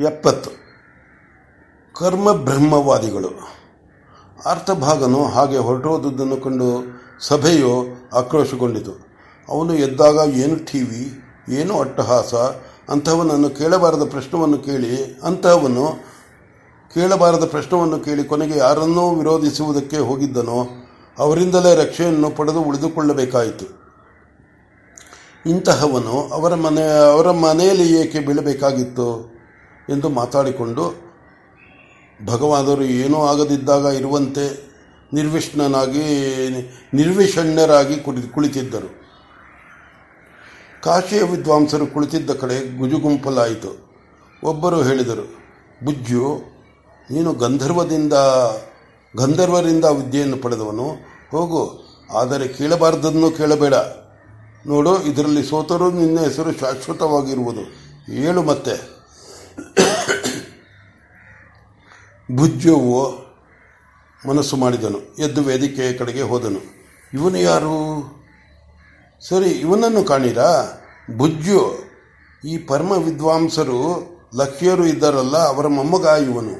ಎಪ್ಪತ್ತು. ಕರ್ಮ ಬ್ರಹ್ಮವಾದಿಗಳು. ಅರ್ಥಭಾಗನು ಹಾಗೆ ಹೊರಟೋದುದನ್ನು ಕಂಡು ಸಭೆಯು ಆಕ್ರೋಶಗೊಂಡಿತು. ಅವನು ಎದ್ದಾಗ, ಏನು ಟಿ ವಿ ಏನು ಅಟ್ಟಹಾಸ? ಅಂತಹವನನ್ನು ಕೇಳಬಾರದ ಪ್ರಶ್ನವನ್ನು ಕೇಳಿ, ಅಂತಹವನು ಕೇಳಬಾರದ ಪ್ರಶ್ನವನ್ನು ಕೇಳಿ ಕೊನೆಗೆ ಯಾರನ್ನೂ ವಿರೋಧಿಸುವುದಕ್ಕೆ ಹೋಗಿದ್ದನೋ, ಅವರಿಂದಲೇ ರಕ್ಷೆಯನ್ನು ಪಡೆದು ಉಳಿದುಕೊಳ್ಳಬೇಕಾಯಿತು. ಇಂತಹವನು ಅವರ ಮನೆ, ಅವರ ಮನೆಯಲ್ಲಿ ಏಕೆ ಬೀಳಬೇಕಾಗಿತ್ತು? ಎಂದು ಮಾತಾಡಿಕೊಂಡು ಭಗವಾದರು ಏನೂ ಆಗದಿದ್ದಾಗ ಇರುವಂತೆ ನಿರ್ವಿಷ್ಣನಾಗಿ, ನಿರ್ವಿಷಣ್ಯರಾಗಿ ಕುಳಿ ಕುಳಿತಿದ್ದರು. ಕಾಶಿಯ ವಿದ್ವಾಂಸರು ಕುಳಿತಿದ್ದ ಕಡೆ ಗುಜುಗುಂಪಲಾಯಿತು. ಒಬ್ಬರು ಹೇಳಿದರು, ಬುಜ್ಜು, ನೀನು ಗಂಧರ್ವದಿಂದ, ಗಂಧರ್ವರಿಂದ ವಿದ್ಯೆಯನ್ನು ಪಡೆದವನು. ಹೋಗು, ಆದರೆ ಕೇಳಬಾರ್ದನ್ನು ಕೇಳಬೇಡ. ನೋಡು, ಇದರಲ್ಲಿ ಸೋತರೂ ನಿನ್ನ ಹೆಸರು ಶಾಶ್ವತವಾಗಿರುವುದು. ಏಳು ಮತ್ತೆ. ಭುಜ್ಯವು ಮನಸ್ಸು ಮಾಡಿದನು, ಎದ್ದು ವೇದಿಕೆಯ ಕಡೆಗೆ ಹೋದನು. ಇವನು ಯಾರು? ಸರಿ, ಇವನನ್ನು ಕಾಣಿರಾ? ಭುಜ್ಯು ಈ ಪರಮ ವಿದ್ವಾಂಸರು ಲಕ್ಷ್ಯರು ಇದ್ದಾರಲ್ಲ, ಅವರ ಮೊಮ್ಮಗ ಇವನು.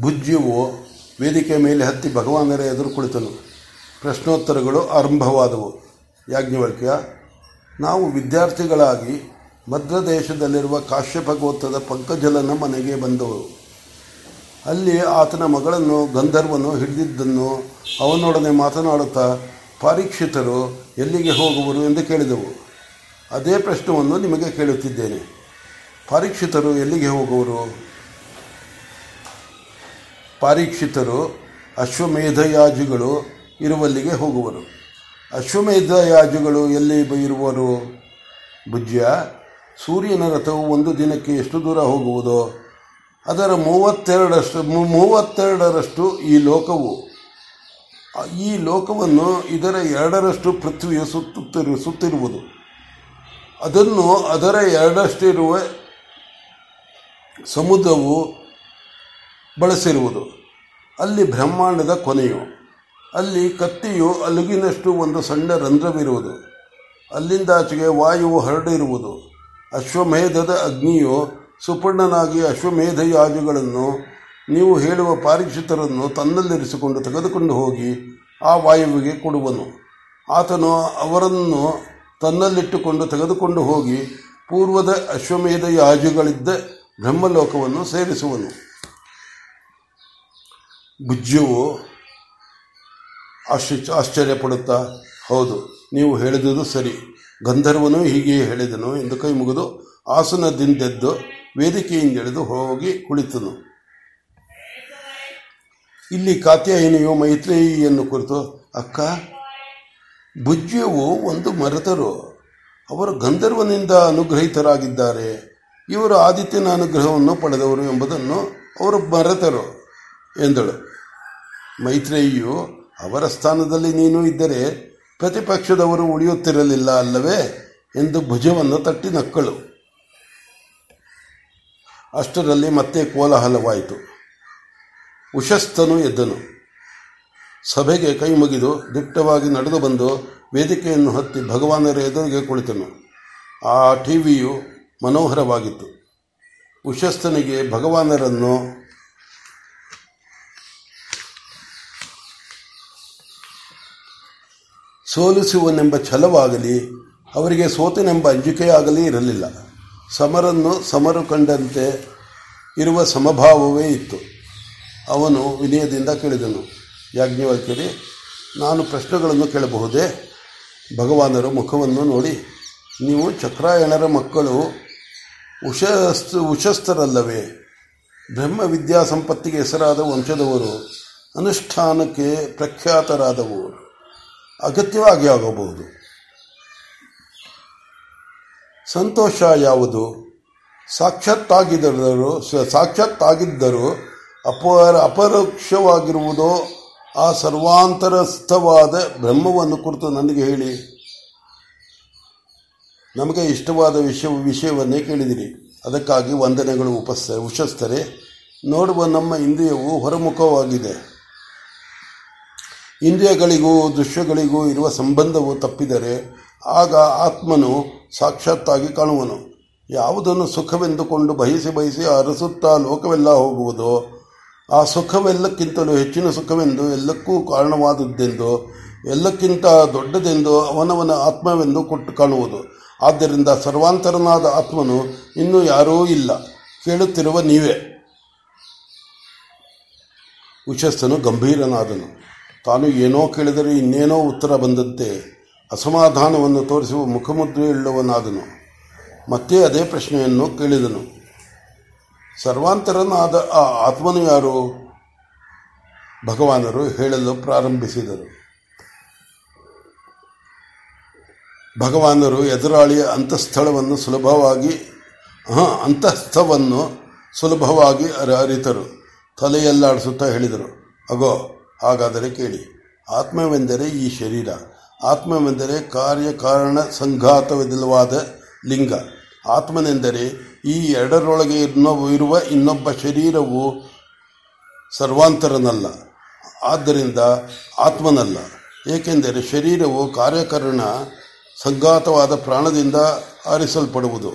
ಭುಜ್ಯವು ವೇದಿಕೆ ಮೇಲೆ ಹತ್ತಿ ಭಗವಾನರ ಎದುರು ಕುಳಿತನು. ಪ್ರಶ್ನೋತ್ತರಗಳು ಆರಂಭವಾದವು. ಯಾಜ್ಞವಲ್ಕ್ಯ, ನಾವು ವಿದ್ಯಾರ್ಥಿಗಳಾಗಿ ಮಧ್ಯದೇಶದಲ್ಲಿರುವ ಕಾಶ್ಯಪ ಗೋತ್ರದ ಪಂಕಜಲನ ಮನೆಗೆ ಬಂದವರು ಅಲ್ಲಿ ಆತನ ಮಗಳನ್ನು, ಗಂಧರ್ವನು ಹಿಡಿದಿದ್ದನ್ನು ಅವನೊಡನೆ ಮಾತನಾಡುತ್ತಾ, ಪರೀಕ್ಷಿತರು ಎಲ್ಲಿಗೆ ಹೋಗುವರು ಎಂದು ಕೇಳಿದವು. ಅದೇ ಪ್ರಶ್ನವನ್ನು ನಿಮಗೆ ಕೇಳುತ್ತಿದ್ದೇನೆ. ಪರೀಕ್ಷಿತರು ಎಲ್ಲಿಗೆ ಹೋಗುವರು? ಪರೀಕ್ಷಿತರು ಅಶ್ವಮೇಧಯಾಜಿಗಳು ಇರುವಲ್ಲಿಗೆ ಹೋಗುವರು. ಅಶ್ವಮೇಧಯಾಜಿಗಳು ಎಲ್ಲಿ ಇರುವರು? ಭುಜ್ಯ ಸೂರ್ಯನ ರಥವು ಒಂದು ದಿನಕ್ಕೆ ಎಷ್ಟು ದೂರ ಹೋಗುವುದೋ, ಅದರ ಮೂವತ್ತೆರಡಷ್ಟು ಮೂವತ್ತೆರಡರಷ್ಟು ಈ ಲೋಕವು. ಈ ಲೋಕವನ್ನು ಇದರ ಎರಡರಷ್ಟು ಪೃಥ್ವಿಯು ಸುತ್ತುತ್ತಿರು, ಸುತ್ತಿರುವುದು. ಅದನ್ನು ಅದರ ಎರಡಷ್ಟಿರುವ ಸಮುದ್ರವು ಬಳಸಿರುವುದು. ಅಲ್ಲಿ ಬ್ರಹ್ಮಾಂಡದ ಕೊನೆಯು, ಅಲ್ಲಿ ಕತ್ತಿಯು ಅಲುಗಿನಷ್ಟು ಒಂದು ಸಣ್ಣ ರಂಧ್ರವಿರುವುದು. ಅಲ್ಲಿಂದಾಚೆಗೆ ವಾಯುವು ಹರಡಿರುವುದು. ಅಶ್ವಮೇಧದ ಅಗ್ನಿಯು ಸುಪರ್ಣನಾಗಿ ಅಶ್ವಮೇಧ ಯಾಜುಗಳನ್ನು ನೀವು ಹೇಳುವ ಪಾರೀಕ್ಷಿತರನ್ನು ತನ್ನಲ್ಲಿರಿಸಿಕೊಂಡು ತೆಗೆದುಕೊಂಡು ಹೋಗಿ ಆ ವಾಯುವಿಗೆ ಕೊಡುವನು. ಆತನು ಅವರನ್ನು ತನ್ನಲ್ಲಿಟ್ಟುಕೊಂಡು ತೆಗೆದುಕೊಂಡು ಹೋಗಿ ಪೂರ್ವದ ಅಶ್ವಮೇಧ ಯಾಜುಗಳಿದ್ದ ಬ್ರಹ್ಮಲೋಕವನ್ನು ಸೇರಿಸುವನು. ಬುಜ್ಜುವು ಆಶ್ಚರ್ಯ ಆಶ್ಚರ್ಯಪಡುತ್ತಾ, ಹೌದು, ನೀವು ಹೇಳಿದುದು ಸರಿ. ಗಂಧರ್ವನು ಹೀಗೆಯೇ ಹೇಳಿದನು ಎಂದು ಕೈ ಮುಗಿದು ಆಸನದಿಂದೆದ್ದು ವೇದಿಕೆಯಿಂದೆಳೆದು ಹೋಗಿ ಕುಳಿತನು. ಇಲ್ಲಿ ಕಾತ್ಯಾಯಿನಿಯು ಮೈತ್ರೇಯಿಯನ್ನು ಕುರಿತು, ಅಕ್ಕ, ಭುಜ್ಯವು ಒಂದು ಮರತರು. ಅವರು ಗಂಧರ್ವನಿಂದ ಅನುಗ್ರಹಿತರಾಗಿದ್ದಾರೆ. ಇವರು ಆದಿತ್ಯನ ಅನುಗ್ರಹವನ್ನು ಪಡೆದವರು ಎಂಬುದನ್ನು ಅವರು ಮರೆತರು, ಎಂದಳು. ಮೈತ್ರೇಯಿಯು, ಅವರ ಸ್ಥಾನದಲ್ಲಿ ನೀನು ಇದ್ದರೆ ಪ್ರತಿಪಕ್ಷದವರು ಉಳಿಯುತ್ತಿರಲಿಲ್ಲ ಅಲ್ಲವೇ ಎಂದು ಭುಜವನ್ನು ತಟ್ಟಿ ನಕ್ಕಳು. ಅಷ್ಟರಲ್ಲಿ ಮತ್ತೆ ಕೋಲಾಹಲವಾಯಿತು. ಉಶಸ್ತನು ಎದ್ದನು. ಸಭೆಗೆ ಕೈ ಮುಗಿದು ದಿಟ್ಟವಾಗಿ ನಡೆದು ಬಂದು ವೇದಿಕೆಯನ್ನು ಹತ್ತಿ ಭಗವಾನರ ಎದುರಿಗೆ ಕುಳಿತನು. ಆ ಟಿವಿಯು ಮನೋಹರವಾಗಿತ್ತು. ಉಶಸ್ತನಿಗೆ ಭಗವಾನರನ್ನು ಸೋಲಿಸುವನೆಂಬ ಛಲವಾಗಲಿ, ಅವರಿಗೆ ಸೋತನೆಂಬ ಅಂಜಿಕೆಯಾಗಲಿ ಇರಲಿಲ್ಲ. ಸಮರನ್ನು ಸಮರು ಕಂಡಂತೆ ಇರುವ ಸಮಭಾವವೇ ಇತ್ತು. ಅವನು ವಿನಯದಿಂದ ಕೇಳಿದನು, ಯಾಜ್ಞವಲ್ಕ್ಯರಿ, ನಾನು ಪ್ರಶ್ನೆಗಳನ್ನು ಕೇಳಬಹುದೇ? ಭಗವಾನರು ಮುಖವನ್ನು ನೋಡಿ. ನೀವು ಚಕ್ರಾಯಣರ ಮಕ್ಕಳು ಉಶಸ್ತ ಉಶಸ್ತರಲ್ಲವೇ ಬ್ರಹ್ಮ ವಿದ್ಯಾ ಸಂಪತ್ತಿಗೆ ಹೆಸರಾದ ವಂಶದವರು, ಅನುಷ್ಠಾನಕ್ಕೆ ಪ್ರಖ್ಯಾತರಾದವು ಅಗತ್ಯವಾಗಿ ಆಗಬಹುದು. ಸಂತೋಷ ಯಾವುದು? ಸಾಕ್ಷಾತ್ತಾಗಿದ್ದರು, ಸಾಕ್ಷಾತ್ತಾಗಿದ್ದರೂ ಅಪರ, ಅಪರೋಕ್ಷವಾಗಿರುವುದೋ ಆ ಸರ್ವಾಂತರಸ್ಥವಾದ ಬ್ರಹ್ಮವನ್ನು ಕುರಿತು ನನಗೆ ಹೇಳಿ. ನಮಗೆ ಇಷ್ಟವಾದ ವಿಷಯ, ವಿಷಯವನ್ನೇ ಕೇಳಿದಿರಿ. ಅದಕ್ಕಾಗಿ ವಂದನೆಗಳು ಉಪಸ್ಥ ಉಶಸ್ತರೆ ನೋಡುವ ನಮ್ಮ ಇಂದ್ರಿಯವು ಹೊರಮುಖವಾಗಿದೆ. ಇಂದ್ರಿಯಗಳಿಗೂ, ದೃಶ್ಯಗಳಿಗೂ ಇರುವ ಸಂಬಂಧವು ತಪ್ಪಿದರೆ ಆಗ ಆತ್ಮನು ಸಾಕ್ಷಾತ್ತಾಗಿ ಕಾಣುವನು. ಯಾವುದನ್ನು ಸುಖವೆಂದುಕೊಂಡು ಬಯಸಿ ಬಯಸಿ ಅರಸುತ್ತಾ ಲೋಕವೆಲ್ಲ ಹೋಗುವುದೋ, ಆ ಸುಖವೆಲ್ಲಕ್ಕಿಂತಲೂ ಹೆಚ್ಚಿನ ಸುಖವೆಂದು ಎಲ್ಲಕ್ಕೂ ಕಾರಣವಾದದ್ದೆಂದು, ಎಲ್ಲಕ್ಕಿಂತ ದೊಡ್ಡದೆಂದು ಅವನವನ ಆತ್ಮವೆಂದು ಕೊಟ್ಟು ಕಾಣುವುದು. ಆದ್ದರಿಂದ ಸರ್ವಾಂತರನಾದ ಆತ್ಮನು ಇನ್ನೂ ಯಾರೂ ಇಲ್ಲ. ಕೇಳುತ್ತಿರುವ ನೀವೇ. ಉಶಸ್ಸನು ಗಂಭೀರನಾದನು. ತಾನು ಏನೋ ಕೇಳಿದರೆ ಇನ್ನೇನೋ ಉತ್ತರ ಬಂದಂತೆ ಅಸಮಾಧಾನವನ್ನು ತೋರಿಸುವ ಮುಖಮುದ್ರೆಯುಳ್ಳವನಾದನು ಮತ್ತೆ ಅದೇ ಪ್ರಶ್ನೆಯನ್ನು ಕೇಳಿದನು. ಸರ್ವಾಂತರನಾದ ಆ ಆತ್ಮನು ಯಾರು? ಭಗವಾನರು ಹೇಳಲು ಪ್ರಾರಂಭಿಸಿದರು. ಭಗವಾನರು ಎದುರಾಳಿಯ ಅಂತಃಸ್ಥಳವನ್ನು ಸುಲಭವಾಗಿ ಅಂತಸ್ಥವನ್ನು ಸುಲಭವಾಗಿ ಅರಿತರು. ತಲೆಯಲ್ಲಾಡಿಸುತ್ತಾ ಹೇಳಿದರು. ಅಗೋ ಹಾಗಾದರೆ ಕೇಳಿ, ಆತ್ಮವೆಂದರೆ ಈ ಶರೀರ, ಆತ್ಮವೆಂದರೆ ಕಾರ್ಯಕಾರಣ ಸಂಘಾತವಿಲ್ಲವಾದ ಲಿಂಗ, ಆತ್ಮನೆಂದರೆ ಈ ಎರಡರೊಳಗೆ ಇರುವ ಇನ್ನೊಬ್ಬ ಶರೀರವು ಸರ್ವಾಂತರನಲ್ಲ, ಆದ್ದರಿಂದ ಆತ್ಮನಲ್ಲ, ಏಕೆಂದರೆ ಶರೀರವು ಕಾರ್ಯಕರಣ ಸಂಘಾತವಾದ ಪ್ರಾಣದಿಂದ ಆರಿಸಲ್ಪಡುವುದು.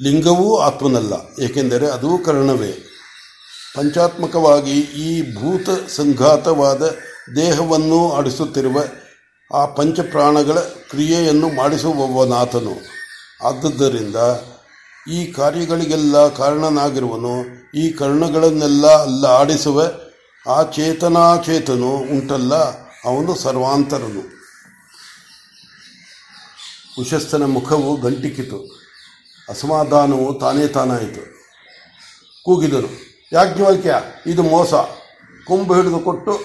ಲಿಂಗವೂ ಆತ್ಮನಲ್ಲ, ಏಕೆಂದರೆ ಅದೂ ಕರ್ಣವೇ. ಪಂಚಾತ್ಮಕವಾಗಿ ಈ ಭೂತ ಸಂಘಾತವಾದ ದೇಹವನ್ನು ಆಡಿಸುತ್ತಿರುವ ಆ ಪಂಚಪ್ರಾಣಗಳ ಕ್ರಿಯೆಯನ್ನು ಮಾಡಿಸುವವನಾತನು. ಆದ್ದರಿಂದ ಈ ಕಾರ್ಯಗಳಿಗೆಲ್ಲ ಕಾರಣನಾಗಿರುವನು, ಈ ಕರ್ಣಗಳನ್ನೆಲ್ಲ ಅಲ್ಲ ಆಡಿಸುವ ಆ ಚೇತನಾಚೇತನು ಉಂಟಲ್ಲ, ಅವನು ಸರ್ವಾಂತರನು. ಉಶಸ್ತನ ಮುಖವು ಗಂಟಿಕ್ಕಿತು ಅಸಮಾಧಾನವು ತಾನೇ ತಾನಾಯಿತು. ಕೂಗಿದನು. ಯಾಜ್ಞವಲ್ಕ್ಯ, ಇದು ಮೋಸ. ಕೊಂಬು ಹಿಡಿದು ಕೊಟ್ಟು,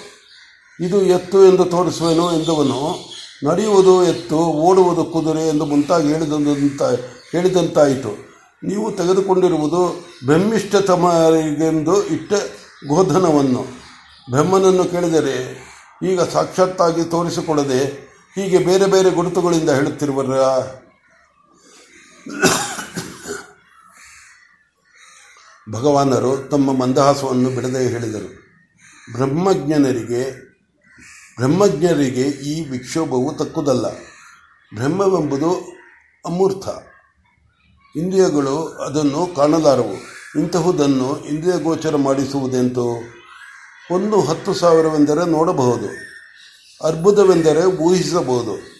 ಇದು ಎತ್ತು ಎಂದು ತೋರಿಸುವೆನು ಎಂದವನು, ನಡೆಯುವುದು ಎತ್ತು, ಓಡುವುದು ಕುದುರೆ ಎಂದು ಮುಂತಾಗಿ ಹೇಳಿದಂತ, ಹೇಳಿದಂತಾಯಿತು. ನೀವು ತೆಗೆದುಕೊಂಡಿರುವುದು ಬೆಮ್ಮಿಷ್ಟತಮರಿಗೆಂದು ಇಟ್ಟ ಗೋಧನವನ್ನು. ಬ್ರಹ್ಮನನ್ನು ಕೇಳಿದರೆ, ಈಗ ಸಾಕ್ಷಾತ್ತಾಗಿ ತೋರಿಸಿಕೊಡದೆ ಹೀಗೆ ಬೇರೆ ಬೇರೆ ಗುರುತುಗಳಿಂದ ಹೇಳುತ್ತಿರುವರ? ಭಗವಾನರು ತಮ್ಮ ಮಂದಹಾಸವನ್ನು ಬಿಡದೆ ಹೇಳಿದರು. ಬ್ರಹ್ಮಜ್ಞನರಿಗೆ, ಬ್ರಹ್ಮಜ್ಞರಿಗೆ ಈ ವಿಕ್ಷೋಭವು ತಕ್ಕುದಲ್ಲ. ಬ್ರಹ್ಮವೆಂಬುದು ಅಮೂರ್ತ. ಇಂದ್ರಿಯಗಳು ಅದನ್ನು ಕಾಣಲಾರವು. ಇಂತಹುದನ್ನು ಇಂದ್ರಿಯ ಗೋಚರ ಮಾಡಿಸುವುದೆಂತು? ಒಂದು ಹತ್ತು ಸಾವಿರವೆಂದರೆ ನೋಡಬಹುದು. ಅರ್ಬುದವೆಂದರೆ ಊಹಿಸಬಹುದು.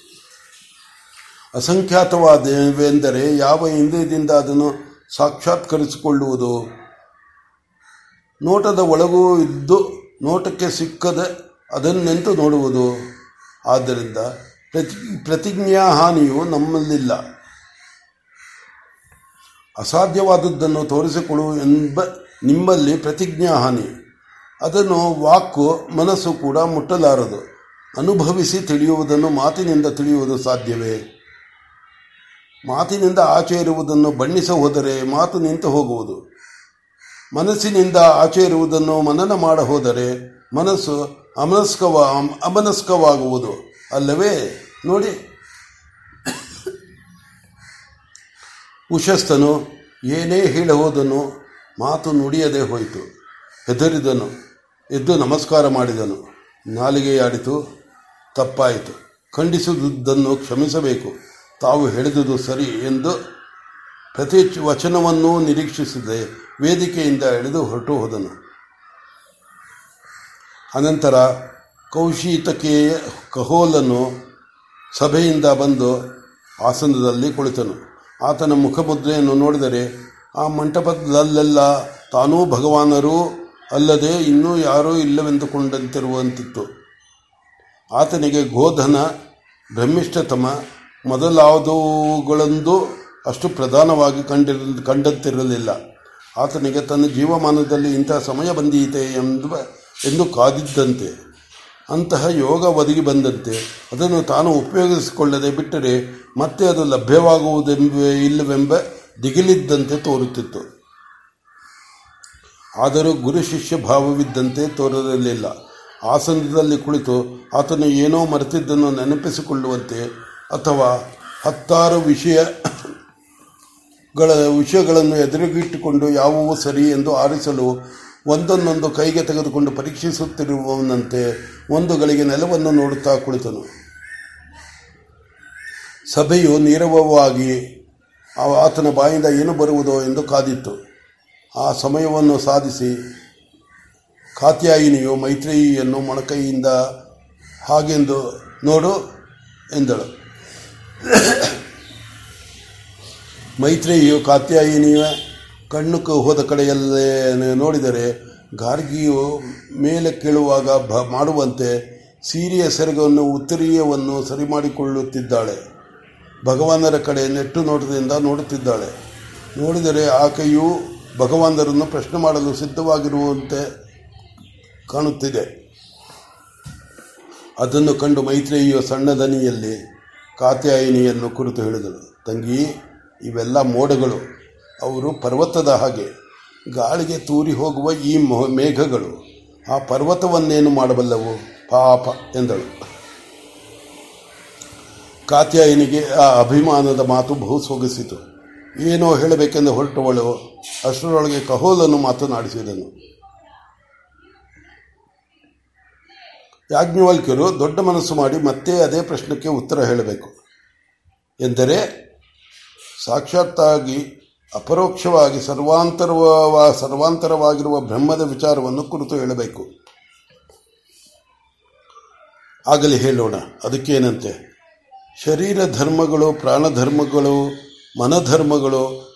ಅಸಂಖ್ಯಾತವಾದವೆಂದರೆ ಯಾವ ಇಂದ್ರಿಯದಿಂದ ಅದನ್ನು ಸಾಕ್ಷಾತ್ಕರಿಸಿಕೊಳ್ಳುವುದು ನೋಟದ ಒಳಗೂ ಇದ್ದು ನೋಟಕ್ಕೆ ಸಿಕ್ಕದೆ ಅದನ್ನೆಂತು ನೋಡುವುದು? ಆದ್ದರಿಂದ ಪ್ರತಿ, ಪ್ರತಿಜ್ಞಾ ಹಾನಿಯು ನಮ್ಮಲ್ಲಿಲ್ಲ. ಅಸಾಧ್ಯವಾದದ್ದನ್ನು ತೋರಿಸಿಕೊಳ್ಳು ಎಂಬ ನಿಮ್ಮಲ್ಲಿ ಪ್ರತಿಜ್ಞಾ ಹಾನಿ. ಅದನ್ನು ವಾಕು ಮನಸ್ಸು ಕೂಡ ಮುಟ್ಟಲಾರದು. ಅನುಭವಿಸಿ ತಿಳಿಯುವುದನ್ನು ಮಾತಿನಿಂದ ತಿಳಿಯುವುದು ಸಾಧ್ಯವೇ? ಮಾತಿನಿಂದ ಆಚೆ ಇರುವುದನ್ನು ಬಣ್ಣಿಸ ಹೋದರೆ ಮಾತು ನಿಂತು ಹೋಗುವುದು. ಮನಸ್ಸಿನಿಂದ ಆಚೆ ಇರುವುದನ್ನು ಮನನ ಮಾಡ ಹೋದರೆ ಮನಸ್ಸು ಅಮನಸ್ಕವ, ಅಮನಸ್ಕವಾಗುವುದು. ಅಲ್ಲವೇ? ನೋಡಿ. ಉಶಸ್ತನು ಏನೇ ಹೇಳಹೋದನು ಮಾತು ನುಡಿಯದೆ ಹೋಯಿತು. ಹೆದರಿದನು, ಎದ್ದು ನಮಸ್ಕಾರ ಮಾಡಿದನು. ನಾಲಿಗೆಯಾಡಿತು, ತಪ್ಪಾಯಿತು. ಖಂಡಿಸುವುದನ್ನು ಕ್ಷಮಿಸಬೇಕು. ತಾವು ಹೇಳಿದುದು ಸರಿ ಎಂದು ಪ್ರತಿ ವಚನವನ್ನೂ ನಿರೀಕ್ಷಿಸದೆ. ವೇದಿಕೆಯಿಂದ ಎಳೆದು ಹೊರಟು ಹೋದನು. ಅನಂತರ ಕೌಶೀತಕೆಯ ಕಹೋಲನು ಸಭೆಯಿಂದ ಬಂದು ಆಸನದಲ್ಲಿ ಕುಳಿತನು. ಆತನ ಮುಖಮುದ್ರೆಯನ್ನು ನೋಡಿದರೆ ಆ ಮಂಟಪದಲ್ಲೆಲ್ಲ ತಾನೂ ಭಗವಾನರೂ ಅಲ್ಲದೆ ಇನ್ನೂ ಯಾರೂ ಇಲ್ಲವೆಂದುಕೊಂಡಂತಿರುವಂತಿತ್ತು. ಆತನಿಗೆ ಗೋಧನ, ಬ್ರಹ್ಮಿಷ್ಠತಮ ಮೊದಲಾದವುಗಳಂದು ಅಷ್ಟು ಪ್ರಧಾನವಾಗಿ ಕಂಡಿರ ಕಂಡಂತಿರಲಿಲ್ಲ. ಆತನಿಗೆ ತನ್ನ ಜೀವಮಾನದಲ್ಲಿ ಇಂತಹ ಸಮಯ ಬಂದೀತೆ ಎಂದು ಎಂದು ಕಾದಿದ್ದಂತೆ. ಅಂತಹ ಯೋಗ ಒದಗಿ ಬಂದಂತೆ. ಅದನ್ನು ತಾನು ಉಪಯೋಗಿಸಿಕೊಳ್ಳದೆ ಬಿಟ್ಟರೆ ಮತ್ತೆ ಅದು ಲಭ್ಯವಾಗುವುದೆಂಬ ಇಲ್ಲವೆಂಬ ದಿಗಿಲಿದ್ದಂತೆ ತೋರುತ್ತಿತ್ತು. ಆದರೂ ಗುರು ಶಿಷ್ಯ ಭಾವವಿದ್ದಂತೆ ತೋರಲಿಲ್ಲ. ಆಸನದಲ್ಲಿ ಕುಳಿತು ಆತನು ಏನೋ ಮರೆತಿದ್ದನ್ನು ನೆನಪಿಸಿಕೊಳ್ಳುವಂತೆ ಅಥವಾ ಹತ್ತಾರು ವಿಷಯಗಳ ವಿಷಯಗಳನ್ನು ಎದುರುಗಿಟ್ಟುಕೊಂಡು ಯಾವುವು ಸರಿ ಎಂದು ಆರಿಸಲು ಒಂದನ್ನೊಂದು ಕೈಗೆ ತೆಗೆದುಕೊಂಡು ಪರೀಕ್ಷಿಸುತ್ತಿರುವವನಂತೆ ಒಂದು ಗಳಿಗೆ ನೆಲವನ್ನು ನೋಡುತ್ತಾ ಕುಳಿತನು. ಸಭೆಯು ನೀರವವಾಗಿ ಆತನ ಬಾಯಿಂದ ಏನು ಬರುವುದೋ ಎಂದು ಕಾದಿತ್ತು. ಆ ಸಮಯವನ್ನು ಸಾಧಿಸಿ ಕಾತ್ಯಾಯಿನಿಯು ಮೈತ್ರೇಯಿಯನ್ನು ಮೊಣಕೈಯಿಂದ ಹಾಗೆಂದು ನೋಡು ಎಂದಳು. ಮೈತ್ರೇಯಿಯು ಕಾತ್ಯಾಯಿನಿಯ ಕಣ್ಣು ಹೋದ ಕಡೆಯಲ್ಲೇ ನೋಡಿದರೆ ಗಾರ್ಗಿಯು ಮೇಲೆ ಕೇಳುವಾಗ ಬ ಮಾಡುವಂತೆ ಸೀರೆಯ ಸೆರಗವನ್ನು ಉತ್ತರೀಯವನ್ನು ಸರಿ ಮಾಡಿಕೊಳ್ಳುತ್ತಿದ್ದಾಳೆ ಭಗವಾನರ ಕಡೆ ನೆಟ್ಟು ನೋಟದಿಂದ ನೋಡುತ್ತಿದ್ದಾಳೆ. ನೋಡಿದರೆ ಆಕೆಯು ಭಗವಾನರನ್ನು ಪ್ರಶ್ನೆ ಮಾಡಲು ಸಿದ್ಧವಾಗಿರುವಂತೆ ಕಾಣುತ್ತಿದೆ. ಅದನ್ನು ಕಂಡು ಮೈತ್ರೇಯಿಯು ಸಣ್ಣ ದನಿಯಲ್ಲಿ ಕಾತ್ಯಾಯಿನಿಯನ್ನು ಕುರಿತು ಹೇಳಿದಳು ತಂಗಿ, ಇವೆಲ್ಲ ಮೋಡಗಳು. ಅವರು ಪರ್ವತದ ಹಾಗೆ ಗಾಳಿಗೆ ತೂರಿ ಹೋಗುವ ಈ ಮೇಘಗಳು. ಆ ಪರ್ವತವನ್ನೇನು ಮಾಡಬಲ್ಲವು? ಪಾಪ, ಎಂದಳು. ಕಾತ್ಯಾಯಿನಿಗೆ ಆ ಅಭಿಮಾನದ ಮಾತು ಬಹು ಸೊಗಸಿತು. ಏನೋ ಹೇಳಬೇಕೆಂದು ಹೊರಟವಳು. ಅಷ್ಟರೊಳಗೆ ಕಹೋಲನ್ನು ಮಾತನಾಡಿಸಿದನು. ಯಾಜ್ಞವಲ್ಕ್ಯರು ದೊಡ್ಡ ಮನಸ್ಸು ಮಾಡಿ ಮತ್ತೆ ಅದೇ ಪ್ರಶ್ನೆಗೆ ಉತ್ತರ ಹೇಳಬೇಕು. ಎಂದರೆ, ಸಾಕ್ಷಾತ್ತಾಗಿ ಅಪರೋಕ್ಷವಾಗಿ ಸರ್ವಾಂತರವ, ಸರ್ವಾಂತರವಾಗಿರುವ ಬ್ರಹ್ಮದ ವಿಚಾರವನ್ನು ಕುರಿತು ಹೇಳಬೇಕು. ಆಗಲಿ ಹೇಳೋಣ, ಅದಕ್ಕೇನಂತೆ? ಶರೀರ ಧರ್ಮಗಳು ಪ್ರಾಣಧರ್ಮಗಳು ಮನಧರ್ಮಗಳು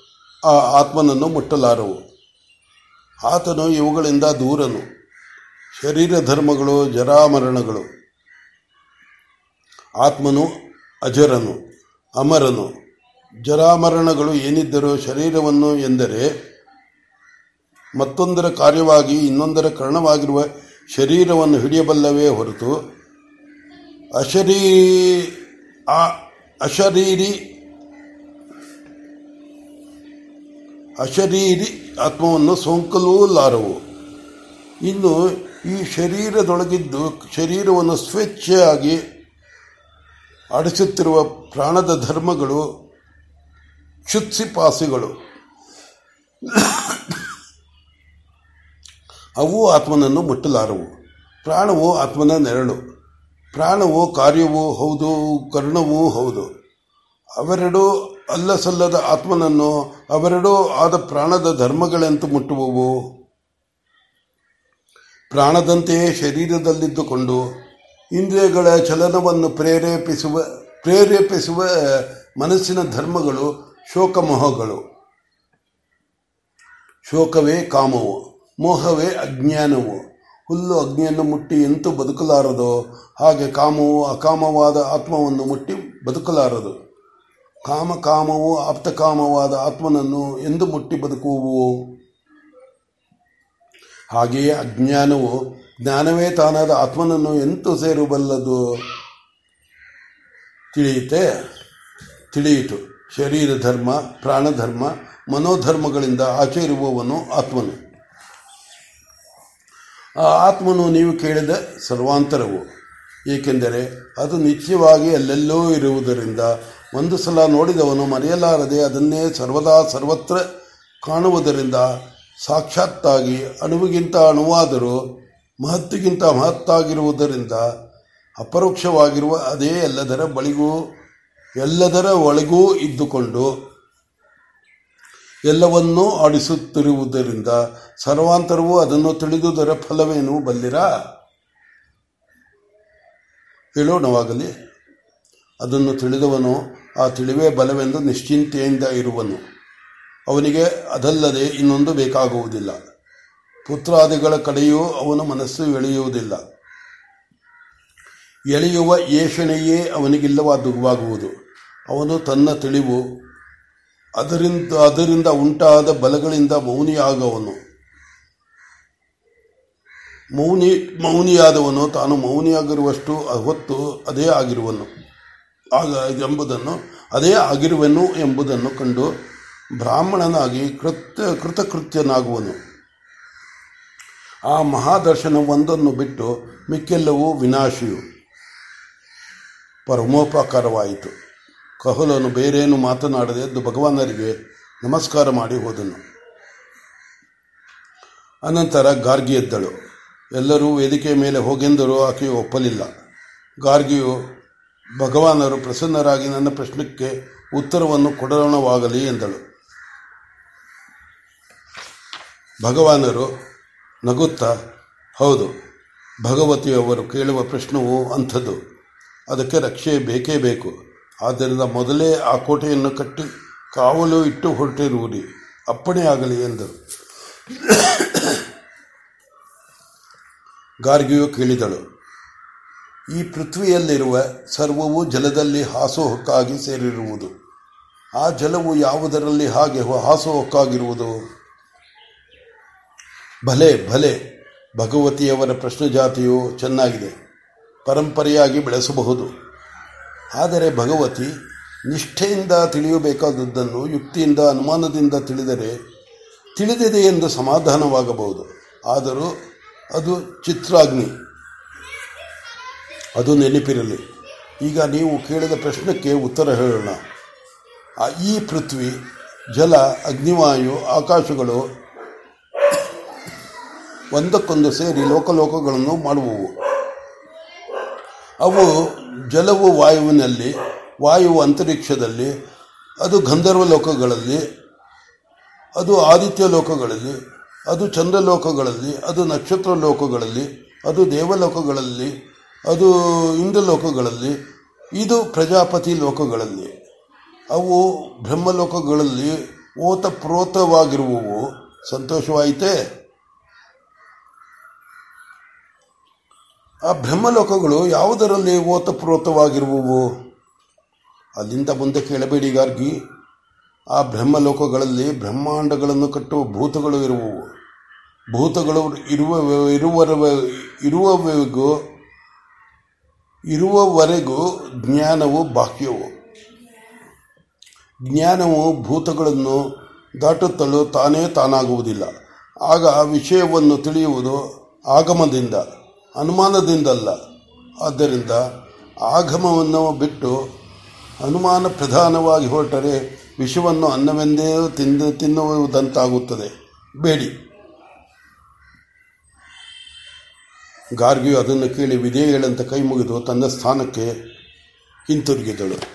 ಆ ಆತ್ಮನನ್ನು ಮುಟ್ಟಲಾರವು. ಆತನು ಇವುಗಳಿಂದ ದೂರನು. ಶರೀರ ಧರ್ಮಗಳು ಜರಾಮರಣಗಳು. ಆತ್ಮನು ಅಜರನು, ಅಮರನು. ಜರಾಮರಣಗಳು ಏನಿದ್ದರೂ ಶರೀರವನ್ನು ಎಂದರೆ ಮತ್ತೊಂದರ ಕಾರ್ಯವಾಗಿ, ಇನ್ನೊಂದರ ಕರ್ಣವಾಗಿರುವ ಶರೀರವನ್ನು ಹಿಡಿಯಬಲ್ಲವೇ ಹೊರತು ಅಶರೀ, ಆ ಅಶರೀರಿ ಅಶರೀರಿ ಆತ್ಮವನ್ನು ಸೋಂಕಲೂಲಾರವು ಇನ್ನು ಈ ಶರೀರದೊಳಗಿದ್ದು ಶರೀರವನ್ನು ಸ್ವೇಚ್ಛೆಯಾಗಿ ಅಡಿಸುತ್ತಿರುವ ಪ್ರಾಣದ ಧರ್ಮಗಳು, ಕ್ಷುತ್ಸಿಪಾಸಿಗಳು. ಅವು ಆತ್ಮನನ್ನು ಮುಟ್ಟಲಾರವು. ಪ್ರಾಣವು ಆತ್ಮನ ನೆರಳು. ಪ್ರಾಣವು ಕಾರ್ಯವೂ ಹೌದು, ಕರ್ಣವೂ ಹೌದು. ಅವೆರಡೂ ಅಲ್ಲಸಲ್ಲದ ಆತ್ಮನನ್ನು, ಅವೆರಡೂ ಆದ ಪ್ರಾಣದ ಧರ್ಮಗಳೆಂತು ಮುಟ್ಟುವವು. ಪ್ರಾಣದಂತೆಯೇ ಶರೀರದಲ್ಲಿದ್ದುಕೊಂಡು ಇಂದ್ರಿಯಗಳ ಚಲನವನ್ನು ಪ್ರೇರೇಪಿಸುವ ಪ್ರೇರೇಪಿಸುವ ಮನಸ್ಸಿನ ಧರ್ಮಗಳು ಶೋಕಮೋಹಗಳು. ಶೋಕವೇ ಕಾಮವು, ಮೋಹವೇ ಅಜ್ಞಾನವು. ಹುಲ್ಲು ಅಗ್ನಿಯನ್ನು ಮುಟ್ಟಿ ಎಂತೂ ಬದುಕಲಾರದು, ಹಾಗೆ ಕಾಮವು ಅಕಾಮವಾದ ಆತ್ಮವನ್ನು ಮುಟ್ಟಿ ಬದುಕಲಾರದು. ಕಾಮ ಕಾಮವು ಆಪ್ತಕಾಮವಾದ ಆತ್ಮನನ್ನು ಎಂದು ಮುಟ್ಟಿ ಬದುಕುವು ಹಾಗೆಯೇ ಅಜ್ಞಾನವು ಜ್ಞಾನವೇ ತಾನಾದ ಆತ್ಮನನ್ನು ಎಂತೂ ಸೇರಬಲ್ಲದು ತಿಳಿಯುತ್ತೆ. ತಿಳಿಯಿತು. ಶರೀರ ಧರ್ಮ ಪ್ರಾಣಧರ್ಮ ಮನೋಧರ್ಮಗಳಿಂದ ಆಚೆ ಇರುವವನು ಆತ್ಮನು. ಆ ಆತ್ಮನು ನೀವು ಕೇಳಿದ ಸರ್ವಾಂತರವು. ಏಕೆಂದರೆ ಅದು ನಿತ್ಯವಾಗಿ ಅಲ್ಲೆಲ್ಲೋ ಇರುವುದರಿಂದ ಒಂದು ಸಲ ನೋಡಿದವನು ಮರೆಯಲಾರದೆ ಅದನ್ನೇ ಸರ್ವದಾ ಸರ್ವತ್ರ ಕಾಣುವುದರಿಂದ ಸಾಕ್ಷಾತ್ತಾಗಿ ಅಣುವಿಗಿಂತ ಅಣುವಾದರೂ ಮಹತ್ತಿಗಿಂತ ಮಹತ್ತಾಗಿರುವುದರಿಂದ ಅಪರೋಕ್ಷವಾಗಿರುವ ಅದೇ ಎಲ್ಲದರ ಬಳಿಗೂ, ಎಲ್ಲದರ ಒಳಗೂ ಇದ್ದುಕೊಂಡು ಎಲ್ಲವನ್ನೂ ಆಡಿಸುತ್ತಿರುವುದರಿಂದ ಸರ್ವಾಂತರವು ಅದನ್ನು ತಿಳಿದುದರ ಫಲವೇನು ಬಲ್ಲಿರಾ? ಹೇಳೋಣವಾಗಲಿ. ಅದನ್ನು ತಿಳಿದವನು ಆ ತಿಳಿವೇ ಬಲವೆಂದು ನಿಶ್ಚಿಂತೆಯಿಂದ ಇರುವನು. ಅವನಿಗೆ ಅದಲ್ಲದೆ ಇನ್ನೊಂದು ಬೇಕಾಗುವುದಿಲ್ಲ. ಪುತ್ರಾದಿಗಳ ಕಡೆಯೂ ಅವನ ಮನಸ್ಸು ಎಳೆಯುವುದಿಲ್ಲ. ಎಳೆಯುವ ಏಷಣೆಯೇ ಅವನಿಗಿಲ್ಲವಾಗುವುದು ಅವನು ತನ್ನ ತಿಳಿವು ಅದರಿಂದ ಅದರಿಂದ ಉಂಟಾದ ಬಲಗಳಿಂದ ಮೌನಿಯಾಗವನು ಮೌನಿ, ಮೌನಿಯಾದವನು ತಾನು ಮೌನಿಯಾಗಿರುವಷ್ಟು ಹೊತ್ತು ಅದೇ ಆಗಿರುವನು. ಆಗ ಎಂಬುದನ್ನು, ಅದೇ ಆಗಿರುವೆನು ಎಂಬುದನ್ನು ಕಂಡು ಬ್ರಾಹ್ಮಣನಾಗಿ ಕೃತ್ಯ, ಕೃತಕೃತ್ಯನಾಗುವನು. ಆ ಮಹಾದರ್ಶನ ಒಂದನ್ನು ಬಿಟ್ಟು ಮಿಕ್ಕೆಲ್ಲವೂ ವಿನಾಶಿಯು. ಪರಮೋಪಕಾರವಾಯಿತು. ಕಹುಲನು ಬೇರೇನು ಮಾತನಾಡದೆ ಎದ್ದು ಭಗವಾನರಿಗೆ ನಮಸ್ಕಾರ ಮಾಡಿ ಹೋದನು. ಅನಂತರ ಗಾರ್ಗಿ ಎದ್ದಳು. ಎಲ್ಲರೂ ವೇದಿಕೆಯ ಮೇಲೆ ಹೋಗೆಂದರೂ ಆಕೆಯು ಒಪ್ಪಲಿಲ್ಲ. ಗಾರ್ಗಿಯು, ಭಗವಾನರು ಪ್ರಸನ್ನರಾಗಿ ನನ್ನ ಪ್ರಶ್ನಕ್ಕೆ ಉತ್ತರವನ್ನು ಕೊಡೋಣವಾಗಲಿ ಎಂದಳು. ಭಗವಾನರು ನಗುತ್ತಾ, ಹೌದು, ಭಗವತಿಯವರು ಕೇಳುವ ಪ್ರಶ್ನವು ಅಂಥದ್ದು. ಅದಕ್ಕೆ ರಕ್ಷೆ ಬೇಕೇ ಬೇಕು. ಆದ್ದರಿಂದ ಮೊದಲೇ ಆ ಕೋಟೆಯನ್ನು ಕಟ್ಟಿ ಕಾವಲು ಇಟ್ಟು ಹೊರಟಿರುವುದು ಅಪ್ಪಣೆ ಆಗಲಿ ಎಂದರು. ಗಾರ್ಗಿಯು ಕೇಳಿದಳು, ಈ ಪೃಥ್ವಿಯಲ್ಲಿರುವ ಸರ್ವವು ಜಲದಲ್ಲಿ ಹಾಸುಹೊಕ್ಕಾಗಿ ಸೇರಿರುವುದು. ಆ ಜಲವು ಯಾವುದರಲ್ಲಿ ಹಾಗೆ ಹಾಸುಹೊಕ್ಕಾಗಿರುವುದು? ಭಲೆ ಭಲೆ. ಭಗವತಿಯವರ ಪ್ರಶ್ನೆ ಜಾತಿಯು ಚೆನ್ನಾಗಿದೆ. ಪರಂಪರೆಯಾಗಿ ಬೆಳೆಸಬಹುದು. ಆದರೆ ಭಗವತಿ ನಿಷ್ಠೆಯಿಂದ ತಿಳಿಯಬೇಕಾದದ್ದನ್ನು ಯುಕ್ತಿಯಿಂದ, ಅನುಮಾನದಿಂದ ತಿಳಿದರೆ ತಿಳಿದಿದೆ ಎಂದು ಸಮಾಧಾನವಾಗಬಹುದು. ಆದರೂ ಅದು ಚಿತ್ರಾಗ್ನಿ. ಅದು ನೆನಪಿರಲಿ. ಈಗ ನೀವು ಕೇಳಿದ ಪ್ರಶ್ನಕ್ಕೆ ಉತ್ತರ ಹೇಳೋಣ. ಈ ಪೃಥ್ವಿ, ಜಲ, ಅಗ್ನಿವಾಯು, ಆಕಾಶಗಳು ಒಂದಕ್ಕೊಂದು ಸೇರಿ ಲೋಕಲೋಕಗಳನ್ನು ಮಾಡುವವು. ಅವು ಜಲವು ವಾಯುವಿನಲ್ಲಿ ವಾಯುವು ಅಂತರಿಕ್ಷದಲ್ಲಿ, ಅದು ಗಂಧರ್ವ ಲೋಕಗಳಲ್ಲಿ, ಅದು ಆದಿತ್ಯ ಲೋಕಗಳಲ್ಲಿ, ಅದು ಚಂದ್ರಲೋಕಗಳಲ್ಲಿ, ಅದು ನಕ್ಷತ್ರ ಲೋಕಗಳಲ್ಲಿ, ಅದು ದೇವಲೋಕಗಳಲ್ಲಿ, ಅದು ಇಂದ್ರಲೋಕಗಳಲ್ಲಿ ಇದು ಪ್ರಜಾಪತಿ ಲೋಕಗಳಲ್ಲಿ. ಅವು ಬ್ರಹ್ಮಲೋಕಗಳಲ್ಲಿ ಓತಪ್ರೋತವಾಗಿರುವವು. ಸಂತೋಷವಾಯಿತೇ? ಆ ಬ್ರಹ್ಮಲೋಕಗಳು ಯಾವುದರಲ್ಲಿ ಓತಪ್ರೋತವಾಗಿರುವವು? ಅಲ್ಲಿಂದ ಮುಂದೆ ಕೇಳಬೇಡಿ ಗಾರ್ಗಿ. ಆ ಬ್ರಹ್ಮಲೋಕಗಳಲ್ಲಿ ಬ್ರಹ್ಮಾಂಡಗಳನ್ನು ಕಟ್ಟುವ ಭೂತಗಳು ಇರುವವು. ಭೂತಗಳು ಇರುವ ಇರುವ ಇರುವವರೆಗೂ ಇರುವವರೆಗೂ ಜ್ಞಾನವು ಬಾಕ್ಯವು ಜ್ಞಾನವು ಭೂತಗಳನ್ನು ದಾಟುತ್ತಲೂ ತಾನೇ ತಾನಾಗುವುದಿಲ್ಲ. ಆಗ ವಿಷಯವನ್ನು ತಿಳಿಯುವುದು ಆಗಮದಿಂದ. ಅನುಮಾನದಿಂದಲ್ಲ. ಆದ್ದರಿಂದ ಆಗಮವನ್ನು ಬಿಟ್ಟು ಅನುಮಾನ ಪ್ರಧಾನವಾಗಿ ಹೊರಟರೆ ವಿಷವನ್ನು ಅನ್ನವೆಂದೇ ತಿಂದು ತಿನ್ನುವುದಂತಾಗುತ್ತದೆ. ಬೇಡಿ. ಗಾರ್ಗಿಯು ಅದನ್ನು ಕೇಳಿ ವಿಧೇಯಳಂತ ಕೈ ಮುಗಿದು ತನ್ನ ಸ್ಥಾನಕ್ಕೆ ಹಿಂತಿರುಗಿದಳು.